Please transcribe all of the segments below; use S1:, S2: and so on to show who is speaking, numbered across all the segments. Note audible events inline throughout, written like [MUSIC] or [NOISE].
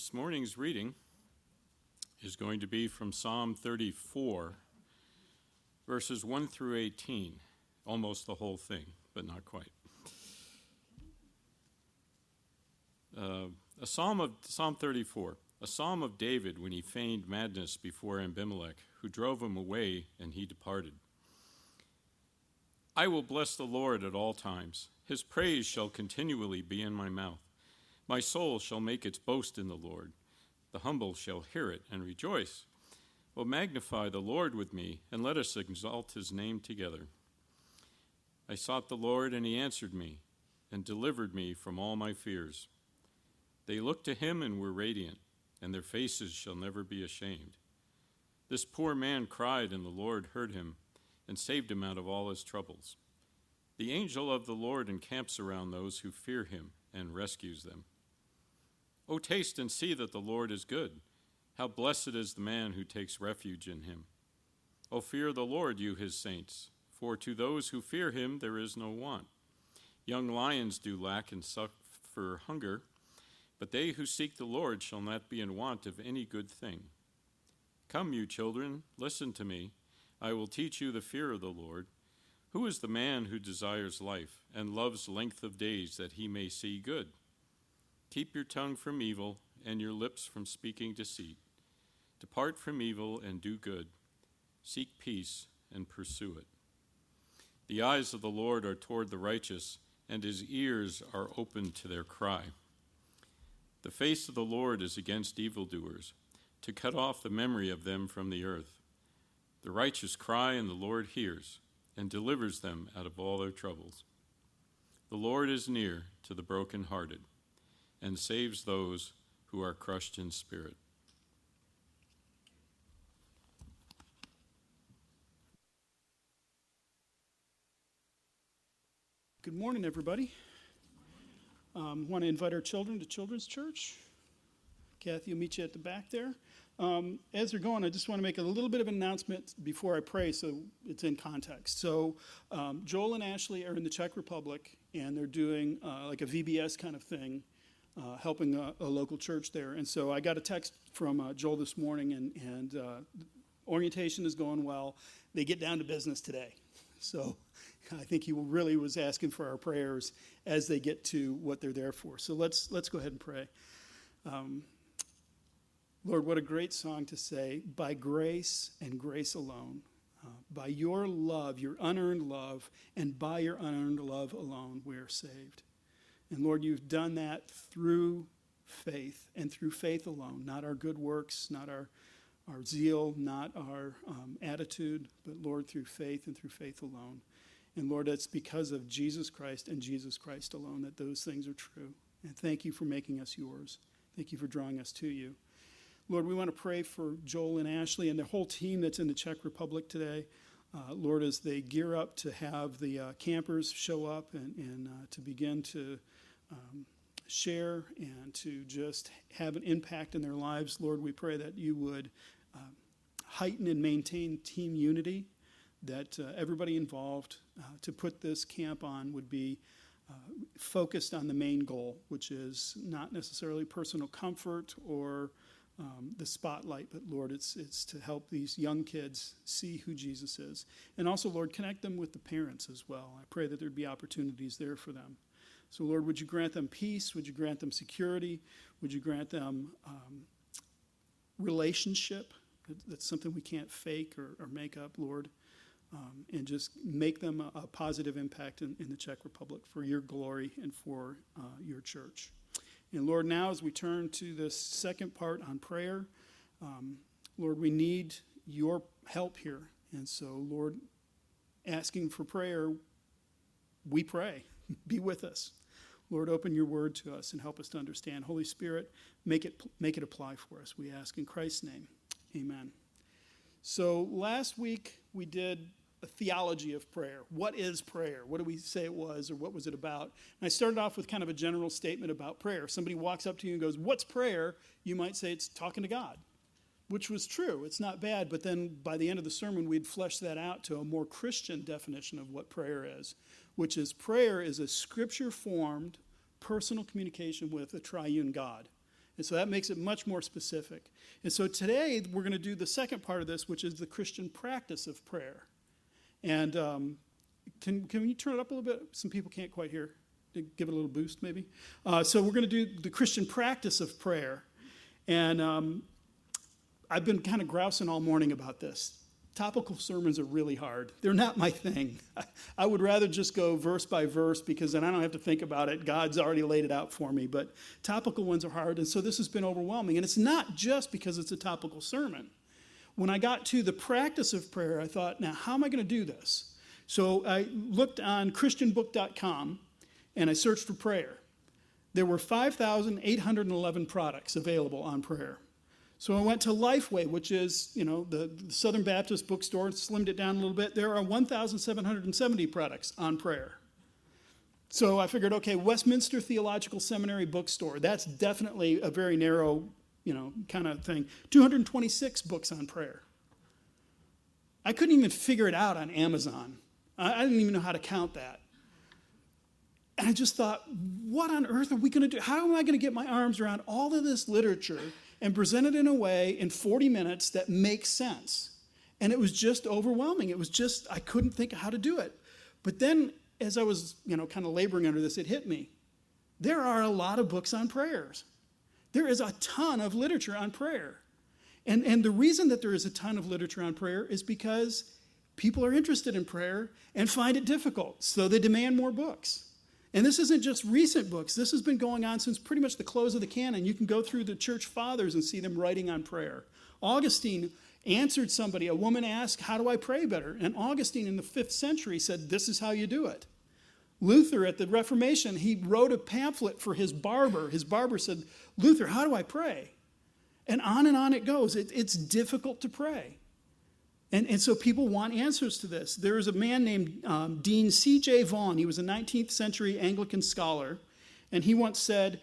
S1: This morning's reading is going to be from Psalm 34, verses 1 through 18, almost the whole thing, but not quite. Uh, a psalm of Psalm 34, a psalm of David when he feigned madness before Abimelech, who drove him away, and he departed. I will bless the Lord at all times. His praise shall continually be in my mouth. My soul shall make its boast in the Lord. The humble shall hear it and rejoice. Oh, magnify the Lord with me, and let us exalt his name together. I sought the Lord, and he answered me, and delivered me from all my fears. They looked to him and were radiant, and their faces shall never be ashamed. This poor man cried, and the Lord heard him, and saved him out of all his troubles. The angel of the Lord encamps around those who fear him and rescues them. O taste and see that the Lord is good. How blessed is the man who takes refuge in him. O fear the Lord, you his saints, for to those who fear him there is no want. Young lions do lack and suffer hunger, but they who seek the Lord shall not be in want of any good thing. Come, you children, listen to me. I will teach you the fear of the Lord. Who is the man who desires life and loves length of days that he may see good? Keep your tongue from evil and your lips from speaking deceit. Depart from evil and do good. Seek peace and pursue it. The eyes of the Lord are toward the righteous, and his ears are open to their cry. The face of the Lord is against evildoers, to cut off the memory of them from the earth. The righteous cry, and the Lord hears, and delivers them out of all their troubles. The Lord is near to the brokenhearted and saves those who are crushed in spirit.
S2: Good morning, everybody. Um, want to invite our children to Children's Church. Kathy will meet you at the back there. Um, as they're going, I just want to make a little bit of an announcement before I pray so it's in context. So, um, Joel and Ashley are in the Czech Republic and they're doing uh, like a VBS kind of thing uh, helping a, a, local church there. And so I got a text from uh, Joel this morning, and, and uh, orientation is going well. They get down to business today. So I think he really was asking for our prayers as they get to what they're there for. So let's, let's go ahead and pray. Um, Lord, what a great song to say, by grace and grace alone. Uh, by your love, your unearned love, and by your unearned love alone, we are saved. And Lord, you've done that through faith and through faith alone, not our good works, not our, our zeal, not our um, attitude, but Lord, through faith and through faith alone. And Lord, it's because of Jesus Christ and Jesus Christ alone that those things are true. And thank you for making us yours. Thank you for drawing us to you. Lord, we want to pray for Joel and Ashley and the whole team that's in the Czech Republic today. Uh, Lord, as they gear up to have the uh, campers show up and, and uh, to begin to um, share and to just have an impact in their lives, Lord, we pray that you would um, heighten and maintain team unity, that uh, everybody involved uh, to put this camp on would be uh, focused on the main goal, which is not necessarily personal comfort or um, the spotlight, but Lord, it's, it's to help these young kids see who Jesus is. And also, Lord, connect them with the parents as well. I pray that there'd be opportunities there for them. So, Lord, would you grant them peace? Would you grant them security? Would you grant them um, relationship? That's something we can't fake or, or make up, Lord. Um, and just make them a, a positive impact in, in, the Czech Republic for your glory and for uh, your church. And Lord, now as we turn to this second part on prayer, um, Lord, we need your help here. And so, Lord, asking for prayer, we pray. [LAUGHS] Be with us. Lord, open your word to us and help us to understand. Holy Spirit, make it, make it apply for us, we ask in Christ's name. Amen. So last week we did a theology of prayer. What is prayer? What do we say it was, or what was it about? And I started off with kind of a general statement about prayer. If somebody walks up to you and goes, What's prayer? You might say it's talking to God, which was true. It's not bad. But then by the end of the sermon, we'd flesh that out to a more Christian definition of what prayer is which is prayer is a scripture formed personal communication with a triune God. And so that makes it much more specific. And so today we're going to do the second part of this, which is the Christian practice of prayer. And um, can, can you turn it up a little bit? Some people can't quite hear. Give it a little boost, maybe. Uh, so we're going to do the Christian practice of prayer. And um, I've been kind of grousing all morning about this. Topical sermons are really hard. They're not my thing. I would rather just go verse by verse because then I don't have to think about it. God's already laid it out for me. But topical ones are hard, and so this has been overwhelming. And it's not just because it's a topical sermon. When I got to the practice of prayer, I thought, now, how am I going to do this? So I looked on ChristianBook.com and I searched for prayer. There were 5,811 products available on prayer. So I went to Lifeway, which is, you know, the, the Southern Baptist bookstore, slimmed it down a little bit. There are 1,770 products on prayer. So I figured, okay, Westminster Theological Seminary bookstore, that's definitely a very narrow, you know, kind of thing. 226 books on prayer. I couldn't even figure it out on Amazon. I didn't even know how to count that. And I just thought, what on earth are we going to do? How am I going to get my arms around all of this literature and present it in a way in 40 minutes that makes sense. And it was just overwhelming. It was just, I couldn't think how to do it. But then, as I was, you know, kind of laboring under this, it hit me. There are a lot of books on prayers. There is a ton of literature on prayer. And, and the reason that there is a ton of literature on prayer is because people are interested in prayer and find it difficult. So they demand more books. And this isn't just recent books. This has been going on since pretty much the close of the canon. You can go through the church fathers and see them writing on prayer. Augustine answered somebody, a woman asked, How do I pray better? And Augustine in the fifth century said, This is how you do it. Luther at the Reformation, he wrote a pamphlet for his barber. His barber said, Luther, how do I pray? And on and on it goes. It, it's difficult to pray. And, and so people want answers to this. There is a man named um, Dean C.J. Vaughan. He was a 19th century Anglican scholar. And he once said,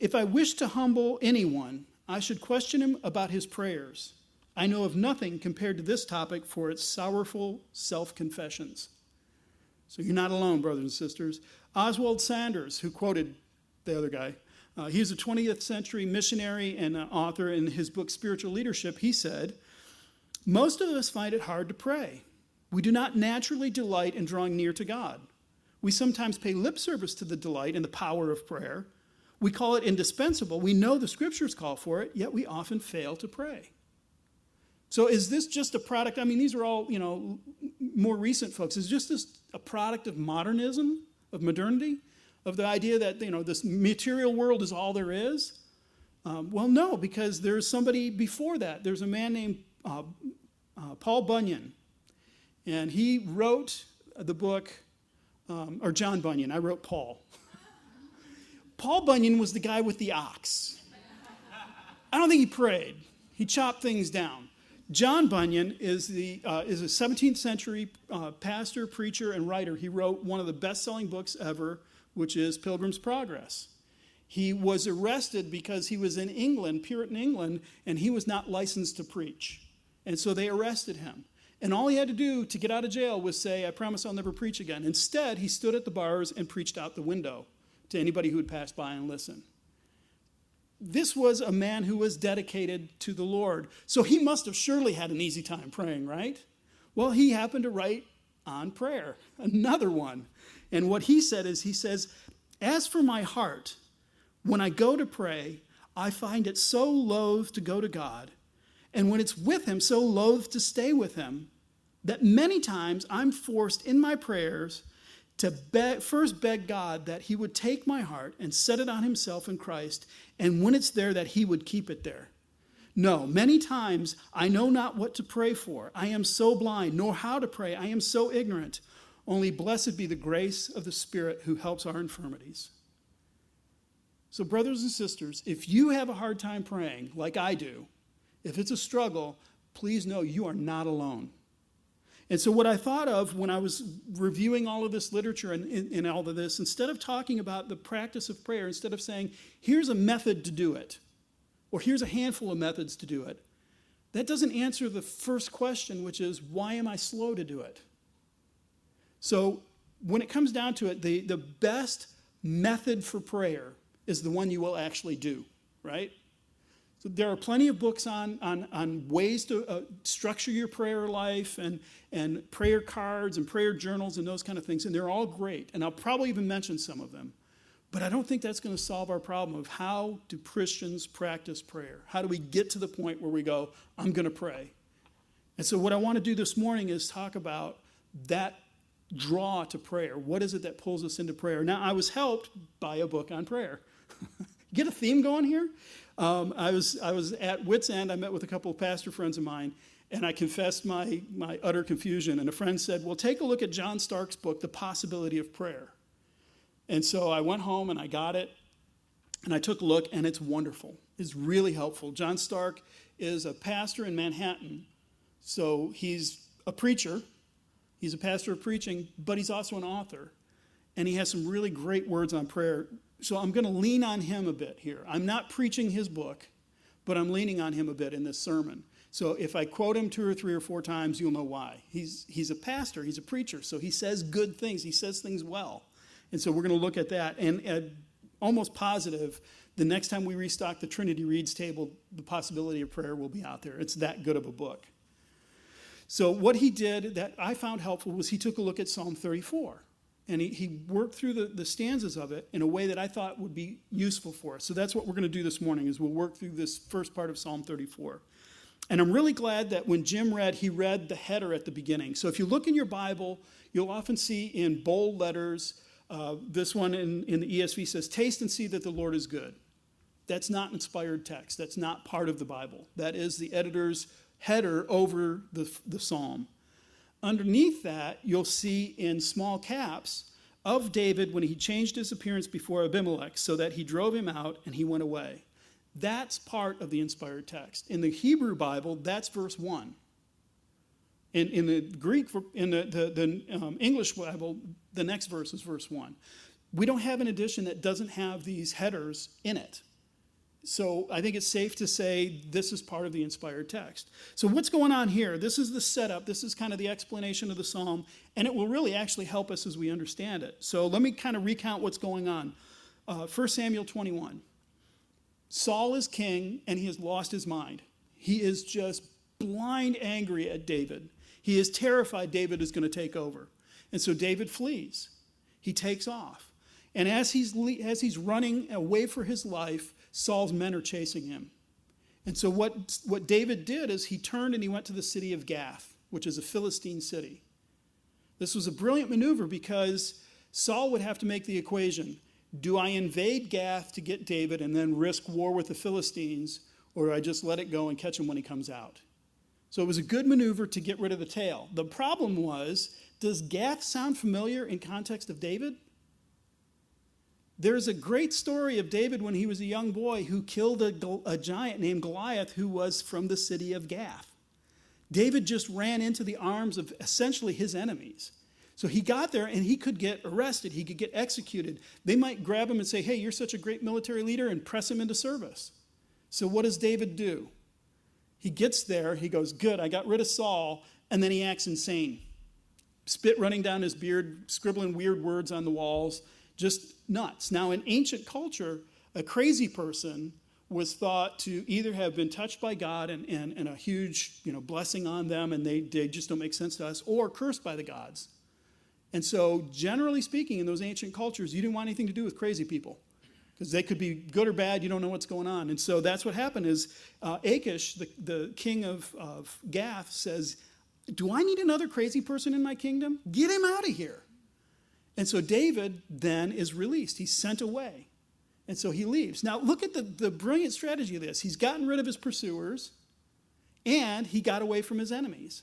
S2: If I wish to humble anyone, I should question him about his prayers. I know of nothing compared to this topic for its sorrowful self confessions. So you're not alone, brothers and sisters. Oswald Sanders, who quoted the other guy, uh, he's a 20th century missionary and uh, author. In his book, Spiritual Leadership, he said, most of us find it hard to pray. We do not naturally delight in drawing near to God. We sometimes pay lip service to the delight and the power of prayer. We call it indispensable. We know the scriptures call for it, yet we often fail to pray. So is this just a product? I mean, these are all, you know, more recent folks. Is just this a product of modernism, of modernity, of the idea that, you know, this material world is all there is? Um, well, no, because there's somebody before that. There's a man named uh, uh, Paul Bunyan, and he wrote the book, um, or John Bunyan, I wrote Paul. [LAUGHS] Paul Bunyan was the guy with the ox. I don't think he prayed, he chopped things down. John Bunyan is, the, uh, is a 17th century uh, pastor, preacher, and writer. He wrote one of the best selling books ever, which is Pilgrim's Progress. He was arrested because he was in England, Puritan England, and he was not licensed to preach. And so they arrested him. And all he had to do to get out of jail was say, I promise I'll never preach again. Instead, he stood at the bars and preached out the window to anybody who would pass by and listen. This was a man who was dedicated to the Lord. So he must have surely had an easy time praying, right? Well, he happened to write on prayer, another one. And what he said is, he says, As for my heart, when I go to pray, I find it so loath to go to God and when it's with Him, so loath to stay with Him, that many times I'm forced in my prayers to beg, first beg God that He would take my heart and set it on Himself in Christ, and when it's there, that He would keep it there. No, many times I know not what to pray for. I am so blind, nor how to pray. I am so ignorant. Only blessed be the grace of the Spirit who helps our infirmities. So, brothers and sisters, if you have a hard time praying, like I do, if it's a struggle, please know you are not alone. And so, what I thought of when I was reviewing all of this literature and, and, all of this, instead of talking about the practice of prayer, instead of saying, here's a method to do it, or here's a handful of methods to do it, that doesn't answer the first question, which is, why am I slow to do it? So, when it comes down to it, the, the best method for prayer is the one you will actually do, right? There are plenty of books on, on, on ways to uh, structure your prayer life and, and prayer cards and prayer journals and those kind of things, and they're all great. And I'll probably even mention some of them. But I don't think that's going to solve our problem of how do Christians practice prayer? How do we get to the point where we go, I'm going to pray? And so, what I want to do this morning is talk about that draw to prayer. What is it that pulls us into prayer? Now, I was helped by a book on prayer. [LAUGHS] Get a theme going here? Um, I, was, I was at Wits End. I met with a couple of pastor friends of mine, and I confessed my, my utter confusion. And a friend said, Well, take a look at John Starke's book, The Possibility of Prayer. And so I went home and I got it, and I took a look, and it's wonderful. It's really helpful. John Starke is a pastor in Manhattan. So he's a preacher, he's a pastor of preaching, but he's also an author. And he has some really great words on prayer so I'm going to lean on him a bit here. I'm not preaching his book, but I'm leaning on him a bit in this sermon. So if I quote him two or three or four times, you'll know why. He's, he's a pastor, he's a preacher, so he says good things, he says things well. And so we're going to look at that. And, and almost positive, the next time we restock the Trinity Reads table, the possibility of prayer will be out there. It's that good of a book. So, what he did that I found helpful was he took a look at Psalm 34 and he, he worked through the, the stanzas of it in a way that I thought would be useful for us. So that's what we're going to do this morning is we'll work through this first part of Psalm 34. And I'm really glad that when Jim read, he read the header at the beginning. So if you look in your Bible, you'll often see in bold letters, uh, this one in, in the ESV says, Taste and see that the Lord is good. That's not inspired text. That's not part of the Bible. That is the editor's header over the, the psalm. Underneath that, you'll see in small caps of David when he changed his appearance before Abimelech so that he drove him out and he went away. That's part of the inspired text. In the Hebrew Bible, that's verse 1. In, in the Greek, in the, the, the um, English Bible, the next verse is verse 1. We don't have an edition that doesn't have these headers in it. So I think it's safe to say this is part of the inspired text. So what's going on here? This is the setup. This is kind of the explanation of the psalm, and it will really actually help us as we understand it. So let me kind of recount what's going on. Uh, 1 Samuel 21. Saul is king, and he has lost his mind. He is just blind angry at David. He is terrified David is going to take over. And so David flees. He takes off. And as he's, as he's running away for his life, Saul's men are chasing him. And so, what, what David did is he turned and he went to the city of Gath, which is a Philistine city. This was a brilliant maneuver because Saul would have to make the equation do I invade Gath to get David and then risk war with the Philistines, or do I just let it go and catch him when he comes out? So it was a good maneuver to get rid of the tail. The problem was does Gath sound familiar in context of David? There's a great story of David when he was a young boy who killed a, a, giant named Goliath who was from the city of Gath. David just ran into the arms of essentially his enemies. So he got there and he could get arrested, he could get executed. They might grab him and say, Hey, you're such a great military leader, and press him into service. So what does David do? He gets there, he goes, Good, I got rid of Saul, and then he acts insane. Spit running down his beard, scribbling weird words on the walls just nuts. Now, in ancient culture, a crazy person was thought to either have been touched by God and, and, and a huge you know, blessing on them, and they, they just don't make sense to us, or cursed by the gods. And so, generally speaking, in those ancient cultures, you didn't want anything to do with crazy people because they could be good or bad. You don't know what's going on. And so that's what happened. Is uh, Achish, the, the king of, of Gath, says, "Do I need another crazy person in my kingdom? Get him out of here." And so David then is released. He's sent away. And so he leaves. Now, look at the, the brilliant strategy of this. He's gotten rid of his pursuers, and he got away from his enemies.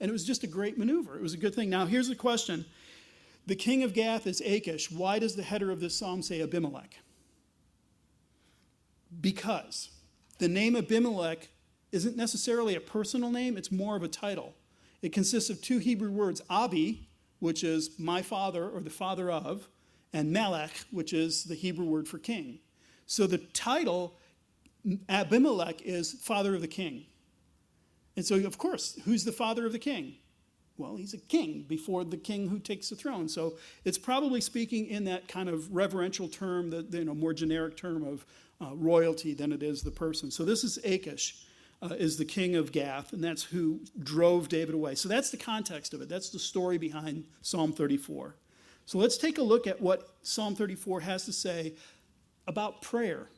S2: And it was just a great maneuver. It was a good thing. Now, here's the question The king of Gath is Achish. Why does the header of this psalm say Abimelech? Because the name Abimelech isn't necessarily a personal name, it's more of a title. It consists of two Hebrew words, Abi, which is my father or the father of, and Melech, which is the Hebrew word for king. So the title Abimelech is father of the king. And so, of course, who's the father of the king? Well, he's a king before the king who takes the throne. So it's probably speaking in that kind of reverential term, the, you know, more generic term of uh, royalty than it is the person. So this is Achish. Uh, is the king of Gath, and that's who drove David away. So that's the context of it. That's the story behind Psalm 34. So let's take a look at what Psalm 34 has to say about prayer,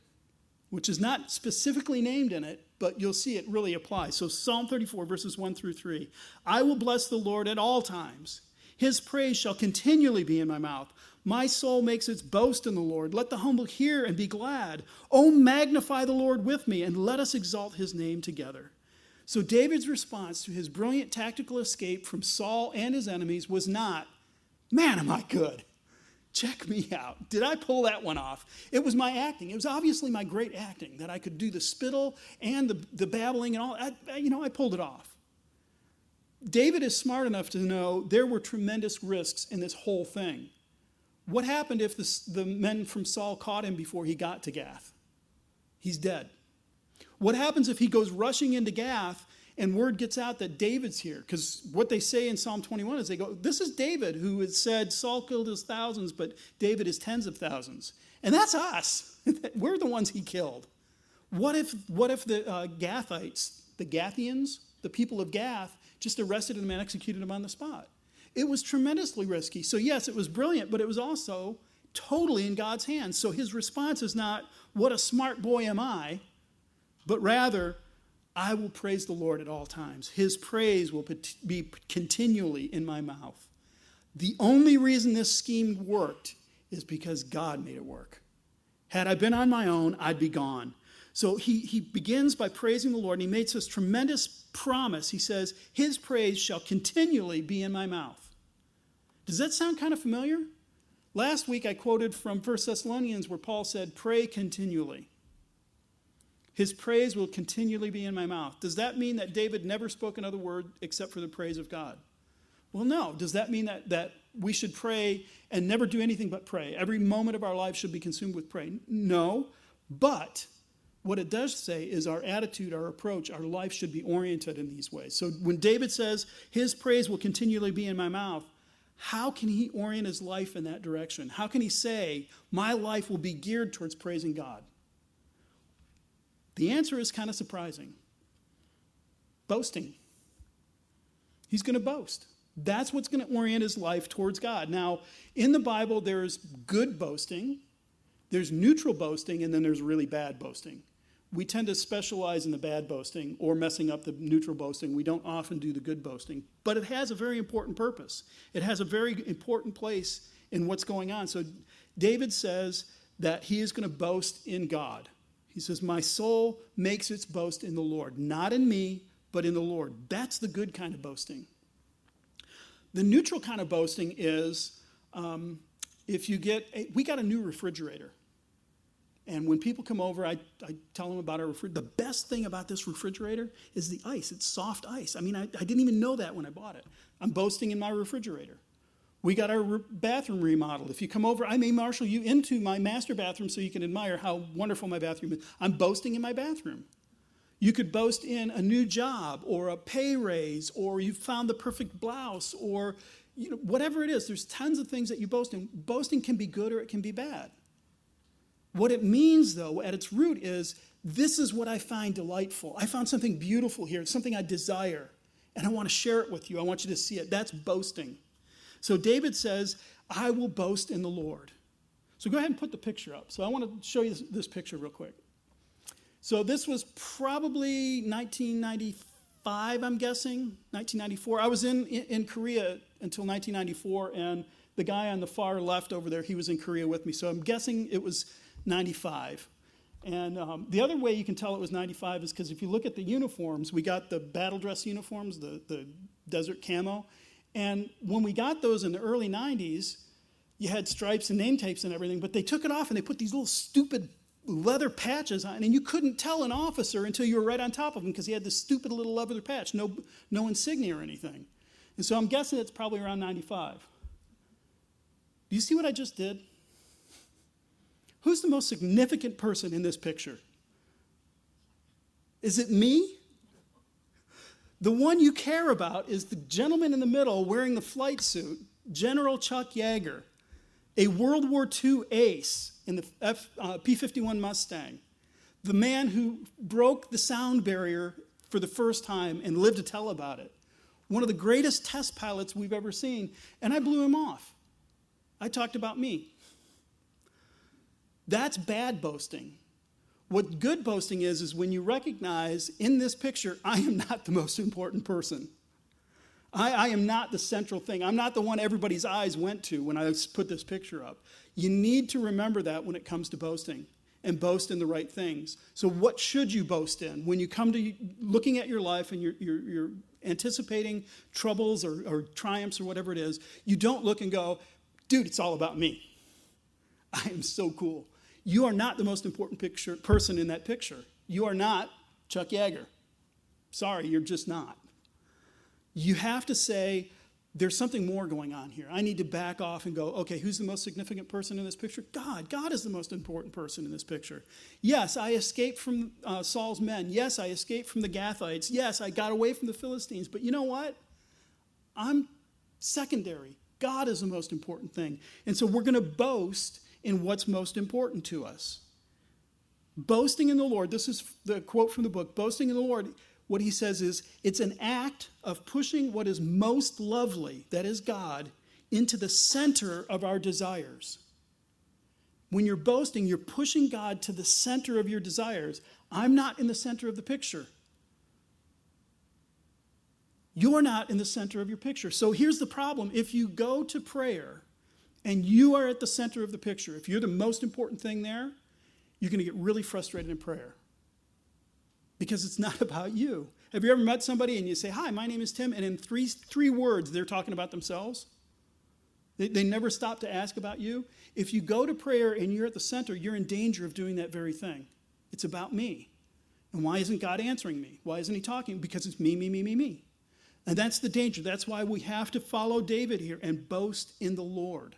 S2: which is not specifically named in it, but you'll see it really applies. So Psalm 34, verses 1 through 3 I will bless the Lord at all times, his praise shall continually be in my mouth. My soul makes its boast in the Lord. Let the humble hear and be glad. Oh, magnify the Lord with me, and let us exalt his name together. So, David's response to his brilliant tactical escape from Saul and his enemies was not, Man, am I good. Check me out. Did I pull that one off? It was my acting. It was obviously my great acting that I could do the spittle and the, the babbling and all. I, you know, I pulled it off. David is smart enough to know there were tremendous risks in this whole thing. What happened if the, the men from Saul caught him before he got to Gath? He's dead. What happens if he goes rushing into Gath and word gets out that David's here? Because what they say in Psalm 21 is they go, This is David who has said Saul killed his thousands, but David is tens of thousands. And that's us. [LAUGHS] We're the ones he killed. What if, what if the uh, Gathites, the Gathians, the people of Gath, just arrested him and executed him on the spot? It was tremendously risky. So, yes, it was brilliant, but it was also totally in God's hands. So, his response is not, What a smart boy am I, but rather, I will praise the Lord at all times. His praise will be continually in my mouth. The only reason this scheme worked is because God made it work. Had I been on my own, I'd be gone. So he, he begins by praising the Lord, and he makes this tremendous promise. He says, His praise shall continually be in my mouth. Does that sound kind of familiar? Last week I quoted from 1 Thessalonians where Paul said, Pray continually. His praise will continually be in my mouth. Does that mean that David never spoke another word except for the praise of God? Well, no. Does that mean that, that we should pray and never do anything but pray? Every moment of our life should be consumed with prayer? No. But what it does say is our attitude, our approach, our life should be oriented in these ways. So when David says, His praise will continually be in my mouth, how can he orient his life in that direction? How can he say, My life will be geared towards praising God? The answer is kind of surprising boasting. He's going to boast. That's what's going to orient his life towards God. Now, in the Bible, there's good boasting, there's neutral boasting, and then there's really bad boasting. We tend to specialize in the bad boasting or messing up the neutral boasting. We don't often do the good boasting, but it has a very important purpose. It has a very important place in what's going on. So, David says that he is going to boast in God. He says, My soul makes its boast in the Lord, not in me, but in the Lord. That's the good kind of boasting. The neutral kind of boasting is um, if you get, a, we got a new refrigerator. And when people come over, I, I tell them about our refrigerator. The best thing about this refrigerator is the ice. It's soft ice. I mean, I, I didn't even know that when I bought it. I'm boasting in my refrigerator. We got our bathroom remodeled. If you come over, I may marshal you into my master bathroom so you can admire how wonderful my bathroom is. I'm boasting in my bathroom. You could boast in a new job or a pay raise or you found the perfect blouse or you know, whatever it is. There's tons of things that you boast in. Boasting can be good or it can be bad. What it means, though, at its root is this is what I find delightful. I found something beautiful here. It's something I desire, and I want to share it with you. I want you to see it. That's boasting. So David says, I will boast in the Lord. So go ahead and put the picture up. So I want to show you this, this picture real quick. So this was probably 1995, I'm guessing, 1994. I was in, in, in Korea until 1994, and the guy on the far left over there, he was in Korea with me. So I'm guessing it was 95. And um, the other way you can tell it was 95 is because if you look at the uniforms, we got the battle dress uniforms, the, the desert camo, and when we got those in the early 90s, you had stripes and name tapes and everything, but they took it off and they put these little stupid leather patches on, and you couldn't tell an officer until you were right on top of him because he had this stupid little leather patch, no, no insignia or anything. And so I'm guessing it's probably around 95. Do you see what I just did? Who's the most significant person in this picture? Is it me? The one you care about is the gentleman in the middle wearing the flight suit, General Chuck Yeager, a World War II ace in the F, uh, P 51 Mustang. the man who broke the sound barrier for the first time and lived to tell about it. One of the greatest test pilots we've ever seen, and I blew him off. I talked about me. That's bad boasting. What good boasting is, is when you recognize in this picture, I am not the most important person. I, I, am not the central thing. I'm not the one everybody's eyes went to when I put this picture up. You need to remember that when it comes to boasting and boast in the right things. So, what should you boast in? When you come to looking at your life and you're, you're, you're anticipating troubles or, or triumphs or whatever it is, you don't look and go, dude, it's all about me. I am so cool. You are not the most important picture, person in that picture. You are not Chuck Yeager. Sorry, you're just not. You have to say, there's something more going on here. I need to back off and go, okay, who's the most significant person in this picture? God. God is the most important person in this picture. Yes, I escaped from uh, Saul's men. Yes, I escaped from the Gathites. Yes, I got away from the Philistines. But you know what? I'm secondary. God is the most important thing. And so we're going to boast in what's most important to us. Boasting in the Lord, this is the quote from the book boasting in the Lord what he says is it's an act of pushing what is most lovely, that is God, into the center of our desires. When you're boasting, you're pushing God to the center of your desires. I'm not in the center of the picture. You're not in the center of your picture. So here's the problem if you go to prayer and you are at the center of the picture, if you're the most important thing there, you're going to get really frustrated in prayer because it's not [LAUGHS] about you. Have you ever met somebody and you say, Hi, my name is Tim, and in three, three words they're talking about themselves? They, they never stop to ask about you. If you go to prayer and you're at the center, you're in danger of doing that very thing. It's about me. And why isn't God answering me? Why isn't He talking? Because it's me, me, me, me, me. And that's the danger. That's why we have to follow David here and boast in the Lord.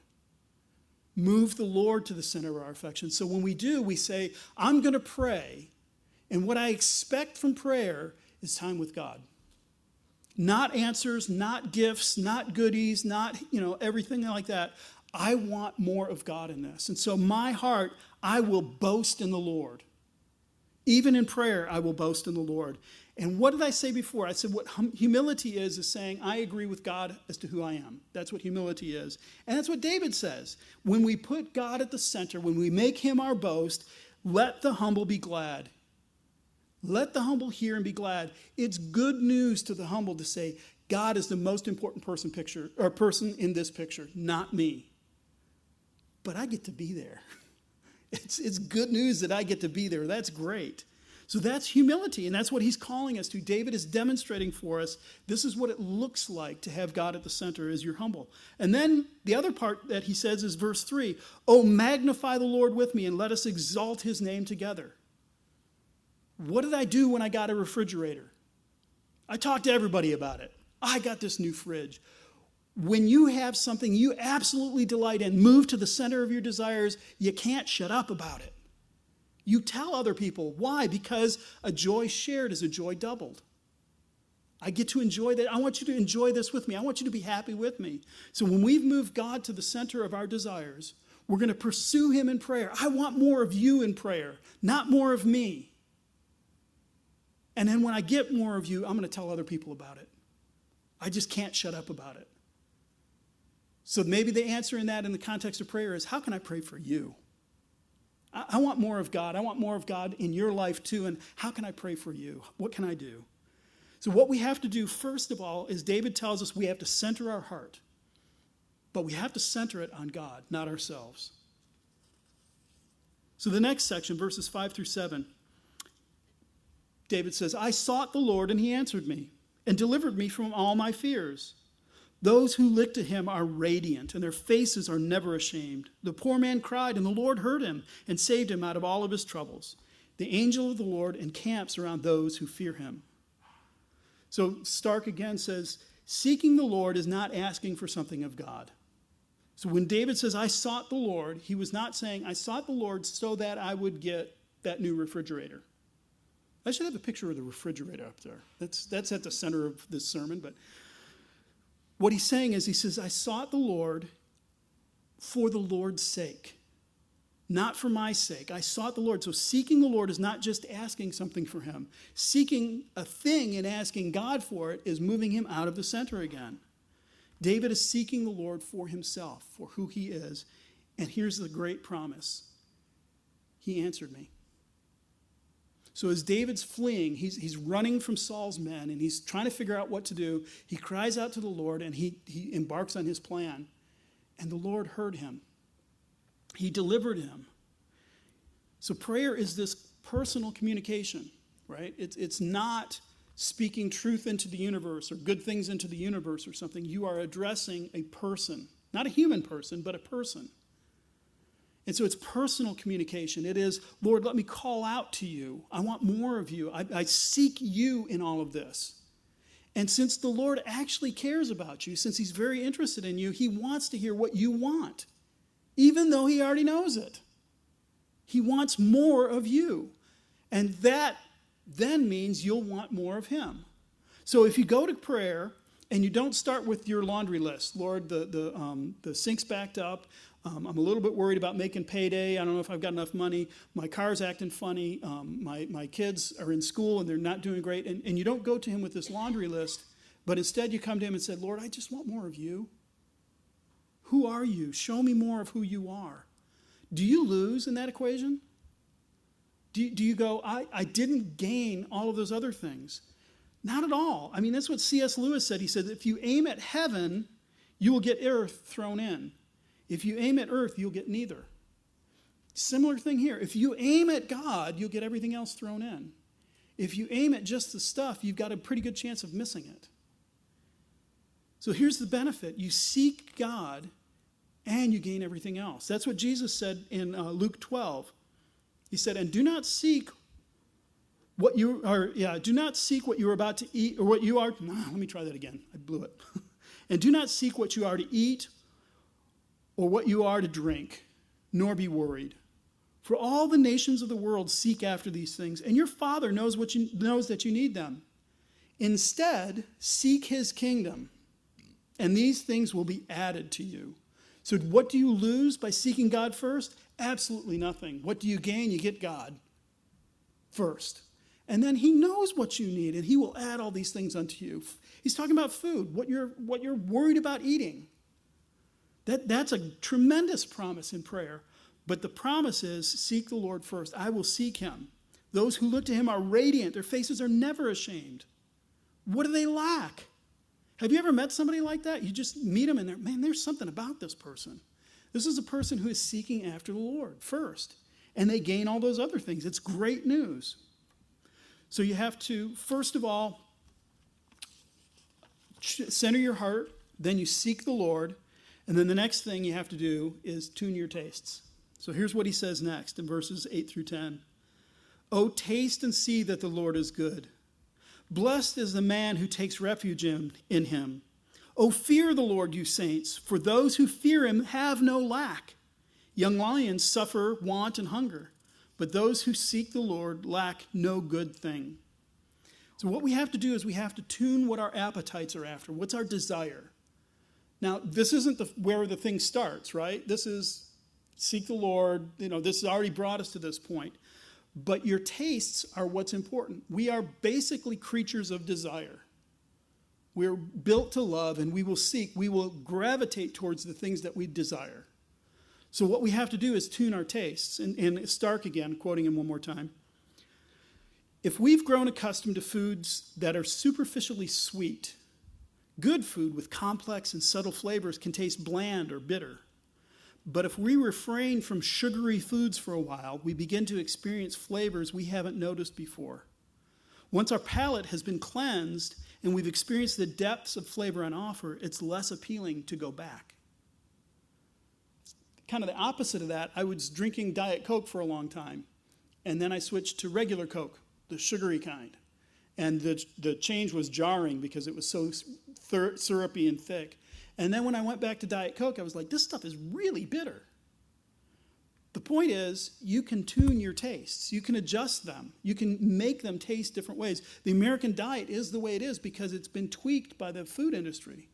S2: Move the Lord to the center of our affection. So when we do, we say, I'm going to pray and what I expect from prayer is time with God. Not answers, not gifts, not goodies, not, you know, everything like that. I want more of God in this. And so my heart, I will boast in the Lord. Even in prayer, I will boast in the Lord. And what did I say before? I said what hum- humility is, is saying, I agree with God as to who I am. That's what humility is. And that's what David says. When we put God at the center, when we make him our boast, let the humble be glad. Let the humble hear and be glad. It's good news to the humble to say, God is the most important person picture or person in this picture, not me. But I get to be there. [LAUGHS] It's, it's good news that I get to be there. That's great. So that's humility, and that's what he's calling us to. David is demonstrating for us this is what it looks like to have God at the center as you're humble. And then the other part that he says is verse 3 Oh, magnify the Lord with me, and let us exalt his name together. What did I do when I got a refrigerator? I talked to everybody about it. I got this new fridge. When you have something you absolutely delight in, move to the center of your desires, you can't shut up about it. You tell other people. Why? Because a joy shared is a joy doubled. I get to enjoy that. I want you to enjoy this with me. I want you to be happy with me. So when we've moved God to the center of our desires, we're going to pursue Him in prayer. I want more of you in prayer, not more of me. And then when I get more of you, I'm going to tell other people about it. I just can't shut up about it. So maybe the answer in that, in the context of prayer, is how can I pray for you? I, want more of God. I want more of God in your life too. And how can I pray for you? What can I do? So, what we have to do, first of all, is David tells us we have to center our heart. But we have to center it on God, not ourselves. So, the next section, verses 5 through 7. David says, I sought the Lord, and he answered me and delivered me from all my fears. Those who look to him are radiant, and their faces are never ashamed. The poor man cried, and the Lord heard him and saved him out of all of his troubles. The angel of the Lord encamps around those who fear him. So Starke again says, Seeking the Lord is not asking for something of God. So when David says, I sought the Lord, he was not saying, I sought the Lord so that I would get that new refrigerator. I should have a picture of the refrigerator up there. That's, that's at the center of this sermon. But what he's saying is, he says, I sought the Lord for the Lord's sake, not for my sake. I sought the Lord. So seeking the Lord is not just asking something for him. Seeking a thing and asking God for it is moving him out of the center again. David is seeking the Lord for himself, for who he is. And here's the great promise He answered me. So as David's fleeing, he's, he's running from Saul's men and he's trying to figure out what to do. He cries out to the Lord and he, he embarks on his plan. And the Lord heard him. He delivered him. So prayer is this personal communication, right? It's, it's not speaking truth into the universe or good things into the universe or something. You are addressing a person, not a human person, but a person. And so it's personal communication. It is, Lord, let me call out to you. I want more of you. I, I, seek you in all of this. And since the Lord actually cares about you, since He's very interested in you, He wants to hear what you want, even though He already knows it. He wants more of you. And that then means you'll want more of Him. So if you go to prayer and you don't start with your laundry list, Lord, the, the, um, the sink's backed up. Um, I'm a little bit worried about making payday. I don't know if I've got enough money. My car's acting funny. Um, my, my kids are in school and they're not doing great. And, and you don't go to him with this laundry list, but instead you come to him and say, Lord, I just want more of you. Who are you? Show me more of who you are. Do you lose in that equation? Do do you go, I, I didn't gain all of those other things? Not at all. I mean, that's what C.S. Lewis said. He said, if you aim at heaven, you will get earth thrown in. If you aim at earth, you'll get neither. Similar thing here. If you aim at God, you'll get everything else thrown in. If you aim at just the stuff, you've got a pretty good chance of missing it. So here's the benefit you seek God and you gain everything else. That's what Jesus said in uh, Luke 12. He said, And do not seek what you are, yeah, do not seek what you are about to eat or what you are. No, let me try that again. I blew it. [LAUGHS] and do not seek what you are to eat or what you are to drink, nor be worried. For all the nations of the world seek after these things, and your Father knows, what you, knows that you need them. Instead, seek his kingdom, and these things will be added to you. So, what do you lose by seeking God first? Absolutely nothing. What do you gain? You get God first. And then he knows what you need, and he will add all these things unto you. He's talking about food, what you're, what you're worried about eating. That, that's a tremendous promise in prayer. But the promise is seek the Lord first. I will seek him. Those who look to him are radiant, their faces are never ashamed. What do they lack? Have you ever met somebody like that? You just meet them and they're, man, there's something about this person. This is a person who is seeking after the Lord first, and they gain all those other things. It's great news. So you have to, first of all, center your heart, then you seek the Lord, and then the next thing you have to do is tune your tastes. So here's what he says next in verses 8 through 10. Oh, taste and see that the Lord is good. Blessed is the man who takes refuge in, in him. Oh, fear the Lord, you saints, for those who fear him have no lack. Young lions suffer want and hunger, but those who seek the Lord lack no good thing. So, what we have to do is we have to tune what our appetites are after. What's our desire? Now, this isn't the, where the thing starts, right? This is seek the Lord. You know, this has already brought us to this point. But your tastes are what's important. We are basically creatures of desire. We're built to love and we will seek, we will gravitate towards the things that we desire. So, what we have to do is tune our tastes. And, and Starke again, quoting him one more time. If we've grown accustomed to foods that are superficially sweet, Good food with complex and subtle flavors can taste bland or bitter. But if we refrain from sugary foods for a while, we begin to experience flavors we haven't noticed before. Once our palate has been cleansed and we've experienced the depths of flavor on offer, it's less appealing to go back. Kind of the opposite of that, I was drinking Diet Coke for a long time, and then I switched to regular Coke, the sugary kind. And the, the change was jarring because it was so thir- syrupy and thick. And then when I went back to Diet Coke, I was like, this stuff is really bitter. The point is, you can tune your tastes. You can adjust them. You can make them taste different ways. The American diet is the way it is because it's been tweaked by the food industry.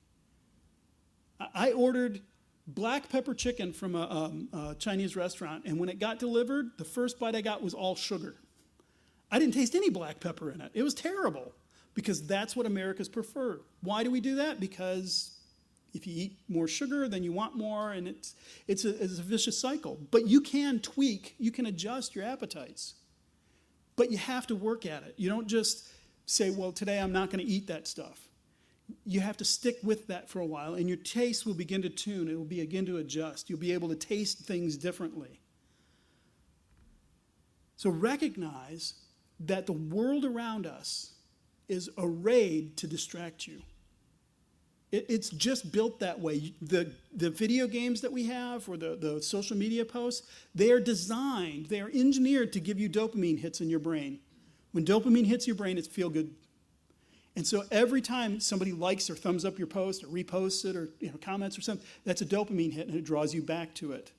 S2: I ordered black pepper chicken from a, um, a Chinese restaurant, and when it got delivered, the first bite I got was all sugar. I didn't taste any black pepper in it. It was terrible because that's what Americans prefer. Why do we do that? Because if you eat more sugar, then you want more, and it's, it's, a, it's a vicious cycle. But you can tweak, you can adjust your appetites. But you have to work at it. You don't just say, well, today I'm not going to eat that stuff. You have to stick with that for a while, and your taste will begin to tune. It will begin to adjust. You'll be able to taste things differently. So recognize that the world around us is arrayed to distract you. It, it's just built that way. The, the video games that we have or the, the social media posts, they are designed, they are engineered to give you dopamine hits in your brain. When dopamine hits your brain, it's feel good. And so every time somebody likes or thumbs up your post or reposts it or you know, comments or something, that's a dopamine hit and it draws you back to it.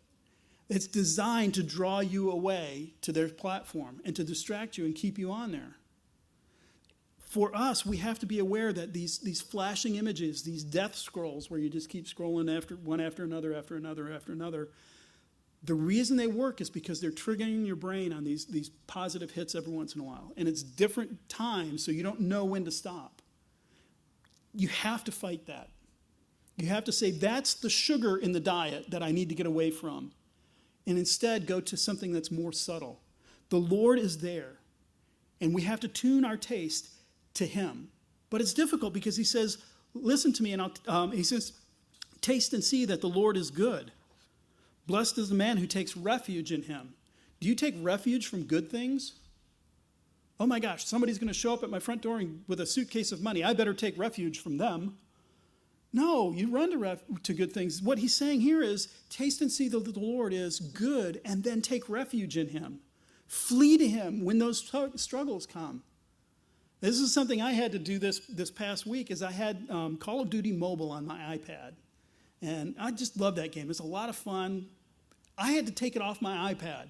S2: It's designed to draw you away to their platform and to distract you and keep you on there for us, we have to be aware that these, these flashing images, these death scrolls where you just keep scrolling after one after another, after another, after another, the reason they work is because they're triggering your brain on these, these positive hits every once in a while. And it's different times, so you don't know when to stop. You have to fight that. You have to say, that's the sugar in the diet that I need to get away from. And instead, go to something that's more subtle. The Lord is there. And we have to tune our taste to him. But it's difficult because he says, Listen to me, and um, he says, Taste and see that the Lord is good. Blessed is the man who takes refuge in him. Do you take refuge from good things? Oh my gosh, somebody's going to show up at my front door with a suitcase of money. I better take refuge from them. No, you run to, to good things. What he's saying here is taste and see that the Lord is good and then take refuge in him. Flee to him when those struggles come. This is something I had to do this, this past week is I had um, Call of Duty Mobile on my iPad. And I just love that game. It's a lot of fun. I had to take it off my iPad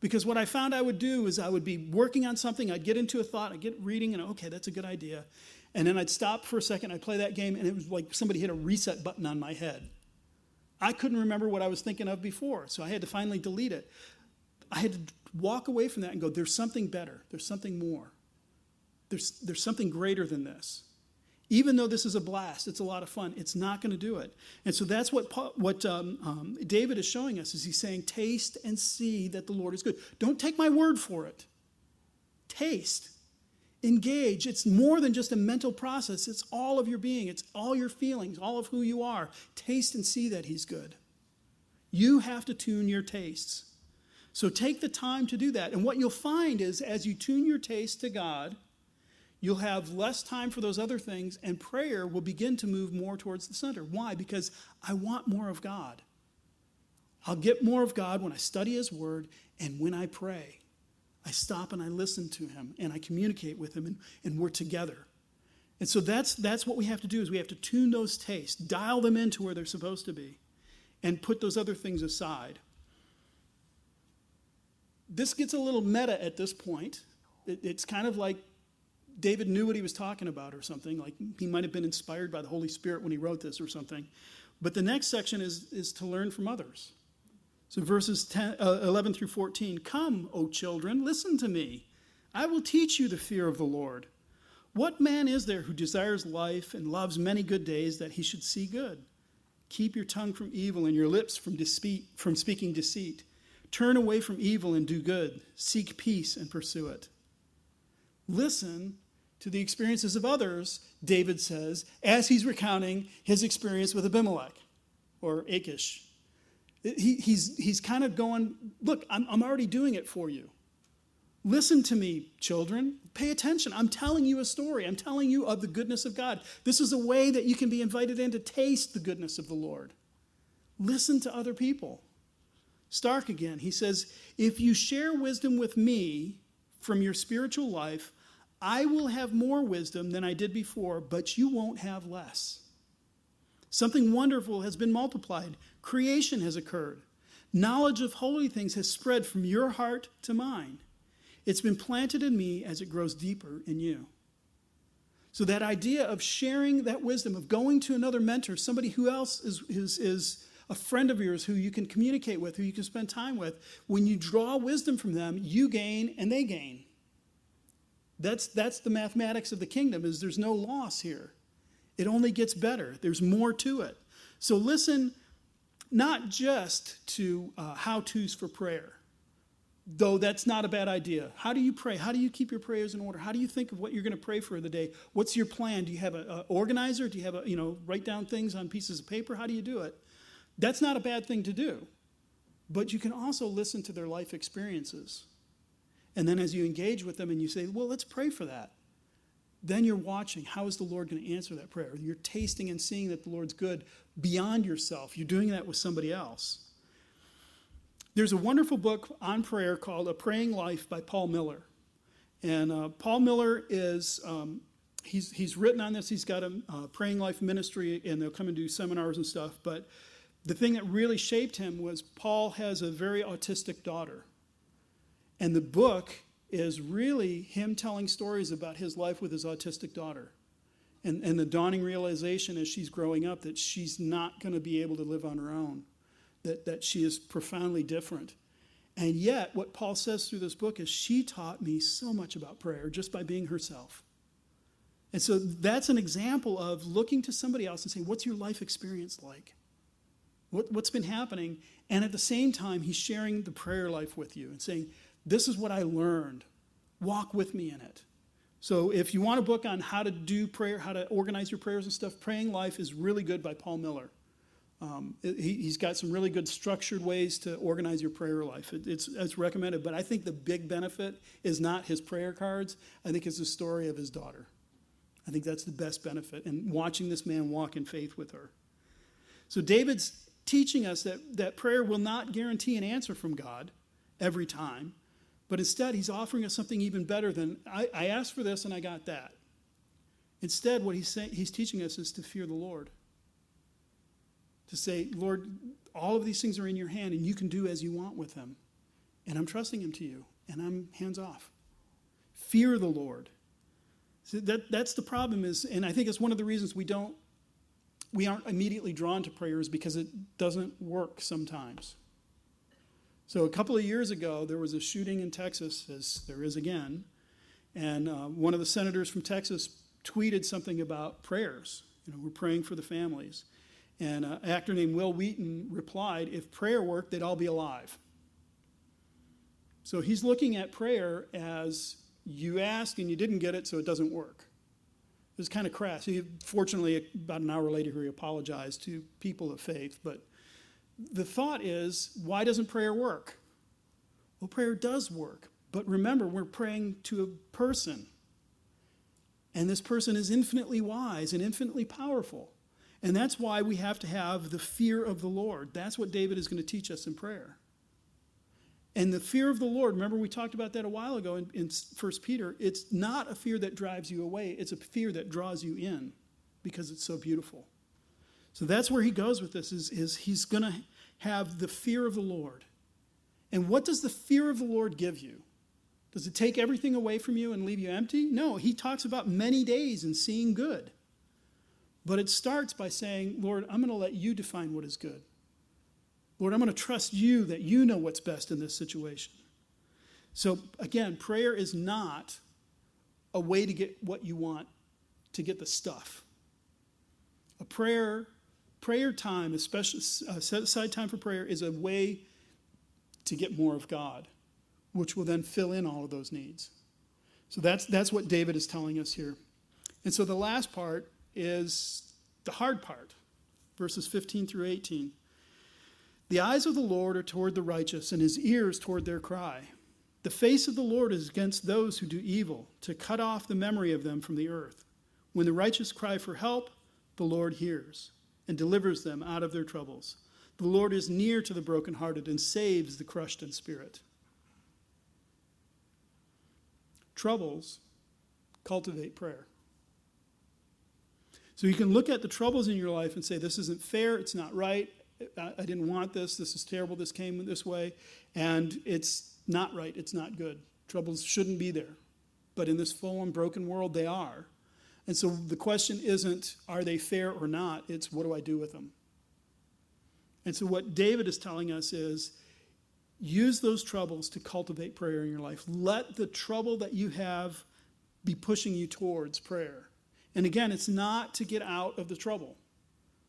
S2: because what I found I would do is I would be working on something, I'd get into a thought, I'd get reading, and okay, that's a good idea. And then I'd stop for a second, I'd play that game, and it was like somebody hit a reset button on my head. I couldn't remember what I was thinking of before, so I had to finally delete it. I had to walk away from that and go, there's something better, there's something more. There's, there's something greater than this. Even though this is a blast, it's a lot of fun, it's not going to do it. And so that's what, what um, um, David is showing us is he's saying, taste and see that the Lord is good. Don't take my word for it. Taste. Engage. It's more than just a mental process. It's all of your being. It's all your feelings, all of who you are. Taste and see that he's good. You have to tune your tastes. So take the time to do that. And what you'll find is as you tune your taste to God, You'll have less time for those other things, and prayer will begin to move more towards the center. Why? Because I want more of God. I'll get more of God when I study His Word and when I pray. I stop and I listen to Him and I communicate with Him, and, and we're together. And so that's, that's what we have to do is we have to tune those tastes, dial them into where they're supposed to be, and put those other things aside. This gets a little meta at this point. It, it's kind of like David knew what he was talking about or something. Like he might have been inspired by the Holy Spirit when he wrote this or something. But the next section is, is to learn from others. So verses 10, uh, 11 through 14 Come, O children, listen to me. I will teach you the fear of the Lord. What man is there who desires life and loves many good days that he should see good? Keep your tongue from evil and your lips from, deceit, from speaking deceit. Turn away from evil and do good. Seek peace and pursue it. Listen to the experiences of others, David says, as he's recounting his experience with Abimelech or Achish. He, he's, he's kind of going, Look, I'm, I'm already doing it for you. Listen to me, children. Pay attention. I'm telling you a story. I'm telling you of the goodness of God. This is a way that you can be invited in to taste the goodness of the Lord. Listen to other people. Starke again. He says, If you share wisdom with me from your spiritual life, I will have more wisdom than I did before, but you won't have less. Something wonderful has been multiplied. Creation has occurred. Knowledge of holy things has spread from your heart to mine. It's been planted in me as it grows deeper in you. So, that idea of sharing that wisdom, of going to another mentor, somebody who else is, is, is a friend of yours who you can communicate with, who you can spend time with. When you draw wisdom from them, you gain and they gain. That's, that's the mathematics of the kingdom is there's no loss here. It only gets better. There's more to it. So listen not just to uh, how-tos for prayer, though that's not a bad idea. How do you pray? How do you keep your prayers in order? How do you think of what you're going to pray for the day? What's your plan? Do you have an organizer? Do you have a, you know, write down things on pieces of paper? How do you do it? That's not a bad thing to do. But you can also listen to their life experiences. And then as you engage with them and you say, well, let's pray for that, then you're watching how is the Lord going to answer that prayer? You're tasting and seeing that the Lord's good beyond yourself. You're doing that with somebody else. There's a wonderful book on prayer called A Praying Life by Paul Miller. And uh, Paul Miller is, um, he's, he's written on this. He's got a uh, praying life ministry, and they'll come and do seminars and stuff. But the thing that really shaped him was Paul has a very autistic daughter. And the book is really him telling stories about his life with his autistic daughter. And, and the dawning realization as she's growing up that she's not going to be able to live on her own, that, that she is profoundly different. And yet, what Paul says through this book is she taught me so much about prayer just by being herself. And so that's an example of looking to somebody else and saying, What's your life experience like? What, what's been happening? And at the same time, he's sharing the prayer life with you and saying, this is what I learned. Walk with me in it. So if you want a book on how to do prayer, how to organize your prayers and stuff, Praying Life is really good by Paul Miller. Um, he, has got some really good structured ways to organize your prayer life. It, it's, it's recommended, but I think the big benefit is not his prayer cards. I think it's the story of his daughter. I think that's the best benefit, and watching this man walk in faith with her. So David's teaching us that, that prayer will not guarantee an answer from God every time, but instead, he's offering us something even better than I, I asked for this and I got that. Instead, what he's, saying, he's teaching us is to fear the Lord. To say, Lord, all of these things are in your hand and you can do as you want with them. And I'm trusting him to you and I'm hands off. Fear the Lord. That, that's the problem is, and I think it's one of the reasons we don't, we aren't immediately drawn to prayers because it doesn't work sometimes. So a couple of years ago, there was a shooting in Texas, as there is again, and uh, one of the senators from Texas tweeted something about prayers. You know, we're praying for the families. And an actor named Wil Wheaton replied, if prayer worked, they'd all be alive. So he's looking at prayer as you ask and you didn't get it, so it doesn't work. It was kind of crass. He, fortunately, about an hour later, he apologized to people of faith, but the thought is why doesn't prayer work? Well, prayer does work. But remember, we're praying to a person. And this person is infinitely wise and infinitely powerful. And that's why we have to have the fear of the Lord. That's what David is going to teach us in prayer. And the fear of the Lord, remember we talked about that a while ago in, in 1 Peter, it's not a fear that drives you away, it's a fear that draws you in because it's so beautiful. So that's where he goes with this is, is he's going to have the fear of the Lord. And what does the fear of the Lord give you? Does it take everything away from you and leave you empty? No, he talks about many days and seeing good. But it starts by saying, Lord, I'm going to let you define what is good. Lord, I'm going to trust you that you know what's best in this situation. So, again, prayer is not a way to get what you want, to get the stuff. A prayer prayer time, especially uh, set aside time for prayer, is a way to get more of God, which will then fill in all of those needs. So that's, that's what David is telling us here. And so the last part is the hard part, verses 15 through 18. The eyes of the Lord are toward the righteous, and his ears toward their cry. The face of the Lord is against those who do evil, to cut off the memory of them from the earth. When the righteous cry for help, the Lord hears and delivers them out of their troubles. The Lord is near to the brokenhearted and saves the crushed in spirit. Troubles cultivate prayer. So you can look at the troubles in your life and say, This isn't fair, it's not right, I didn't want this, this is terrible, this came this way, and it's not right, it's not good. Troubles shouldn't be there. But in this fallen, broken world, they are. And so the question isn't, are they fair or not? It's, what do I do with them? And so, what David is telling us is use those troubles to cultivate prayer in your life. Let the trouble that you have be pushing you towards prayer. And again, it's not to get out of the trouble.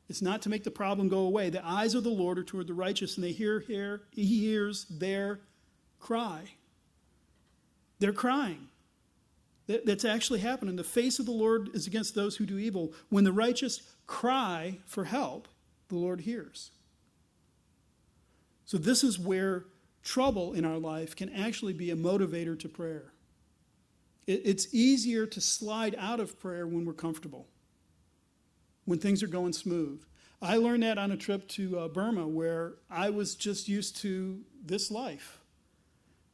S2: It's not to make the problem go away. The eyes of the Lord are toward the righteous, and they hear, hear he hears their cry. They're crying. That, that's actually happening. The face of the Lord is against those who do evil. When the righteous cry for help, the Lord hears. So, this is where trouble in our life can actually be a motivator to prayer. It, it's easier to slide out of prayer when we're comfortable, when things are going smooth. I learned that on a trip to uh, Burma where I was just used to this life.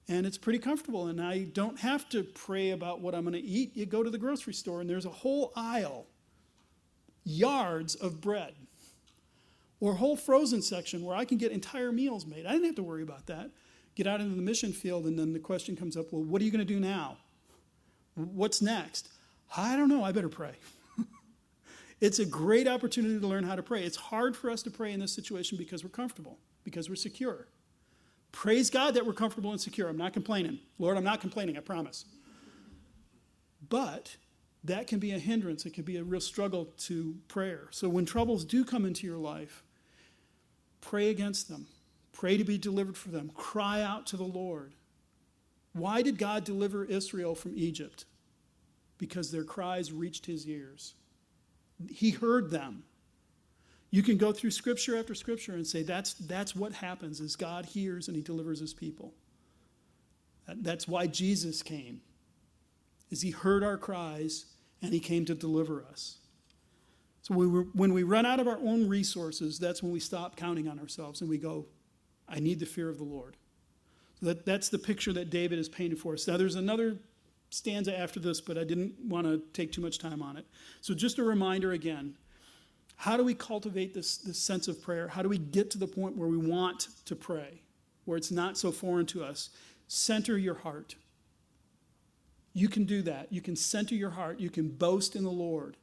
S2: And it's pretty comfortable, and I don't have to pray about what I'm going to eat. You go to the grocery store, and there's a whole aisle, yards of bread, or whole frozen section where I can get entire meals made. I didn't have to worry about that. Get out into the mission field, and then the question comes up well, what are you going to do now? What's next? I don't know. I better pray. [LAUGHS] it's a great opportunity to learn how to pray. It's hard for us to pray in this situation because we're comfortable, because we're secure. Praise God that we're comfortable and secure. I'm not complaining. Lord, I'm not complaining, I promise. But that can be a hindrance. It can be a real struggle to prayer. So when troubles do come into your life, pray against them. Pray to be delivered for them. Cry out to the Lord. Why did God deliver Israel from Egypt? Because their cries reached his ears. He heard them. You can go through scripture after scripture and say that's, that's what happens is God hears and he delivers his people. That's why Jesus came. Is he heard our cries and he came to deliver us. So we were, when we run out of our own resources, that's when we stop counting on ourselves and we go, I need the fear of the Lord. That, that's the picture that David is painted for us. Now, there's another stanza after this, but I didn't want to take too much time on it. So, just a reminder again how do we cultivate this, this sense of prayer? How do we get to the point where we want to pray, where it's not so foreign to us? Center your heart. You can do that. You can center your heart. You can boast in the Lord.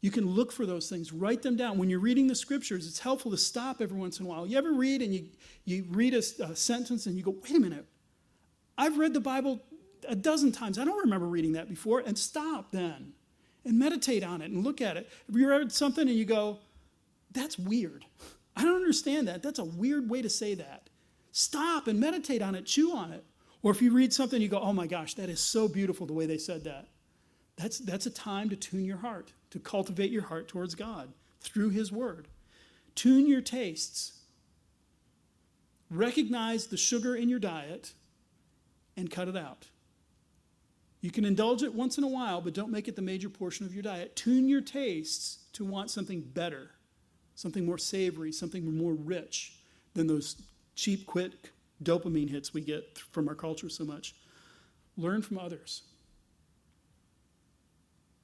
S2: You can look for those things, write them down. When you're reading the scriptures, it's helpful to stop every once in a while. You ever read and you, you read a, a sentence and you go, wait a minute, I've read the Bible a dozen times. I don't remember reading that before. And stop then and meditate on it and look at it. Have you read something and you go, that's weird? [LAUGHS] I don't understand that. That's a weird way to say that. Stop and meditate on it, chew on it. Or if you read something, you go, oh my gosh, that is so beautiful the way they said that. That's, that's a time to tune your heart, to cultivate your heart towards God through His Word. Tune your tastes. Recognize the sugar in your diet and cut it out. You can indulge it once in a while, but don't make it the major portion of your diet. Tune your tastes to want something better, something more savory, something more rich than those cheap, quick dopamine hits we get from our culture so much. Learn from others.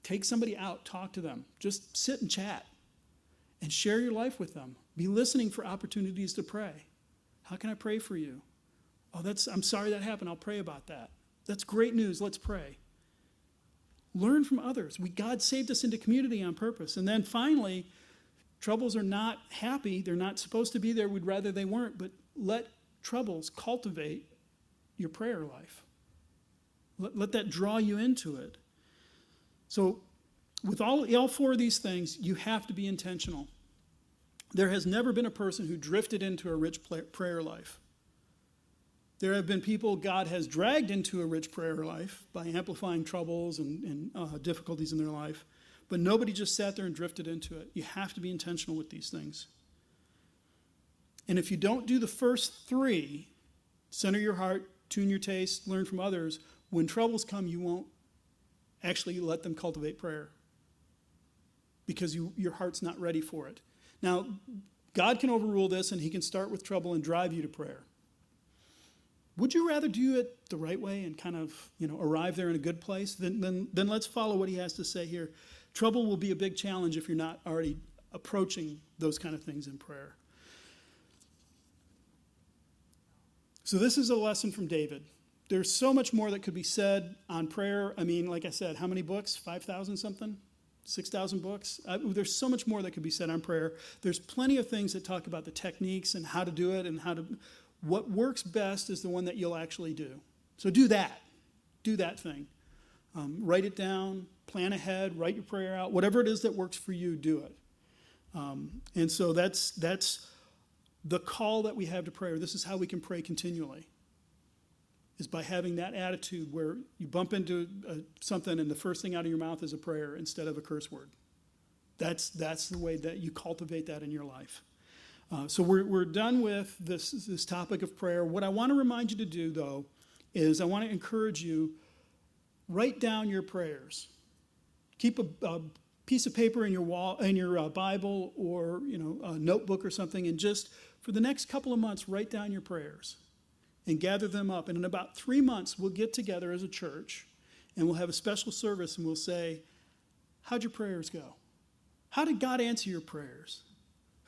S2: Take somebody out, talk to them. Just sit and chat and share your life with them. Be listening for opportunities to pray. How can I pray for you? Oh, that's I'm sorry that happened. I'll pray about that. That's great news. Let's pray. Learn from others. We God saved us into community on purpose. And then finally, troubles are not happy. They're not supposed to be there. We'd rather they weren't, but let troubles cultivate your prayer life. Let, let that draw you into it. So, with all, all four of these things, you have to be intentional. There has never been a person who drifted into a rich prayer life. There have been people God has dragged into a rich prayer life by amplifying troubles and, and uh, difficulties in their life, but nobody just sat there and drifted into it. You have to be intentional with these things. And if you don't do the first three, center your heart, tune your taste, learn from others, when troubles come, you won't actually let them cultivate prayer because you, your heart's not ready for it. Now, God can overrule this and He can start with trouble and drive you to prayer. Would you rather do it the right way and kind of, you know, arrive there in a good place? Then, then, then let's follow what he has to say here. Trouble will be a big challenge if you're not already approaching those kind of things in prayer. So, this is a lesson from David there's so much more that could be said on prayer. I mean, like I said, how many books? 5,000 something? 6,000 books. Uh, there's so much more that could be said on prayer. There's plenty of things that talk about the techniques and how to do it and how to. What works best is the one that you'll actually do. So do that. Do that thing. Um, write it down, plan ahead, write your prayer out. Whatever it is that works for you, do it. Um, and so that's, that's the call that we have to prayer. This is how we can pray continually is by having that attitude where you bump into uh, something and the first thing out of your mouth is a prayer instead of a curse word. That's, that's the way that you cultivate that in your life. Uh, so we're, we're done with this, this topic of prayer. What I want to remind you to do, though, is I want to encourage you write down your prayers. Keep a, a piece of paper in your wall, in your uh, Bible, or you know, a notebook or something, and just for the next couple of months, write down your prayers and gather them up. And in about three months, we'll get together as a church and we'll have a special service and we'll say, How'd your prayers go? How did God answer your prayers?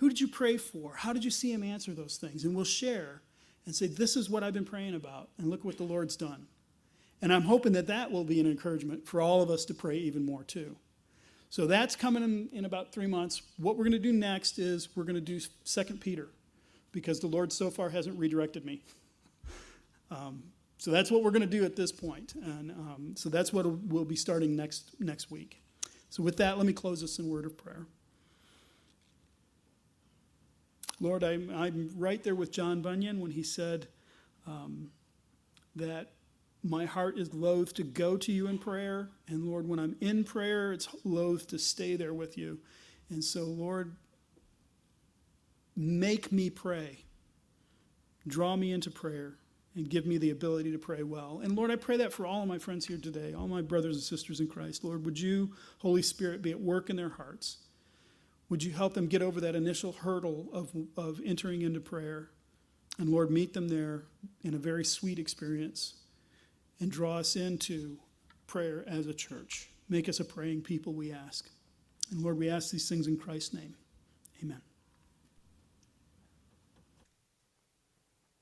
S2: Who did you pray for? How did you see Him answer those things? And we'll share and say, This is what I've been praying about, and look what the Lord's done. And I'm hoping that that will be an encouragement for all of us to pray even more too. So that's coming in, in about three months. What we're going to do next is we're going to do Second Peter because the Lord so far hasn't redirected me. [LAUGHS] Um, so that's what we're going to do at this. And um, so that's what we'll be starting next, next week. So with that, let me close this in word of prayer. Lord, I'm, I'm right there with John Bunyan when he said um, that my heart is loath to go to you in prayer. And Lord, when I'm in prayer, it's loath to stay there with you. And so, Lord, make me pray. Draw me into prayer and give me the ability to pray well. And Lord, I pray that for all of my friends here today, all my brothers and sisters in Christ. Lord, would you, Holy Spirit, be at work in their hearts? Would you help them get over that initial hurdle of, of entering into prayer? And Lord, meet them there in a very sweet experience and draw us into prayer as a church. Make us a praying people, we ask. And Lord, we ask these things in Christ's name. Amen.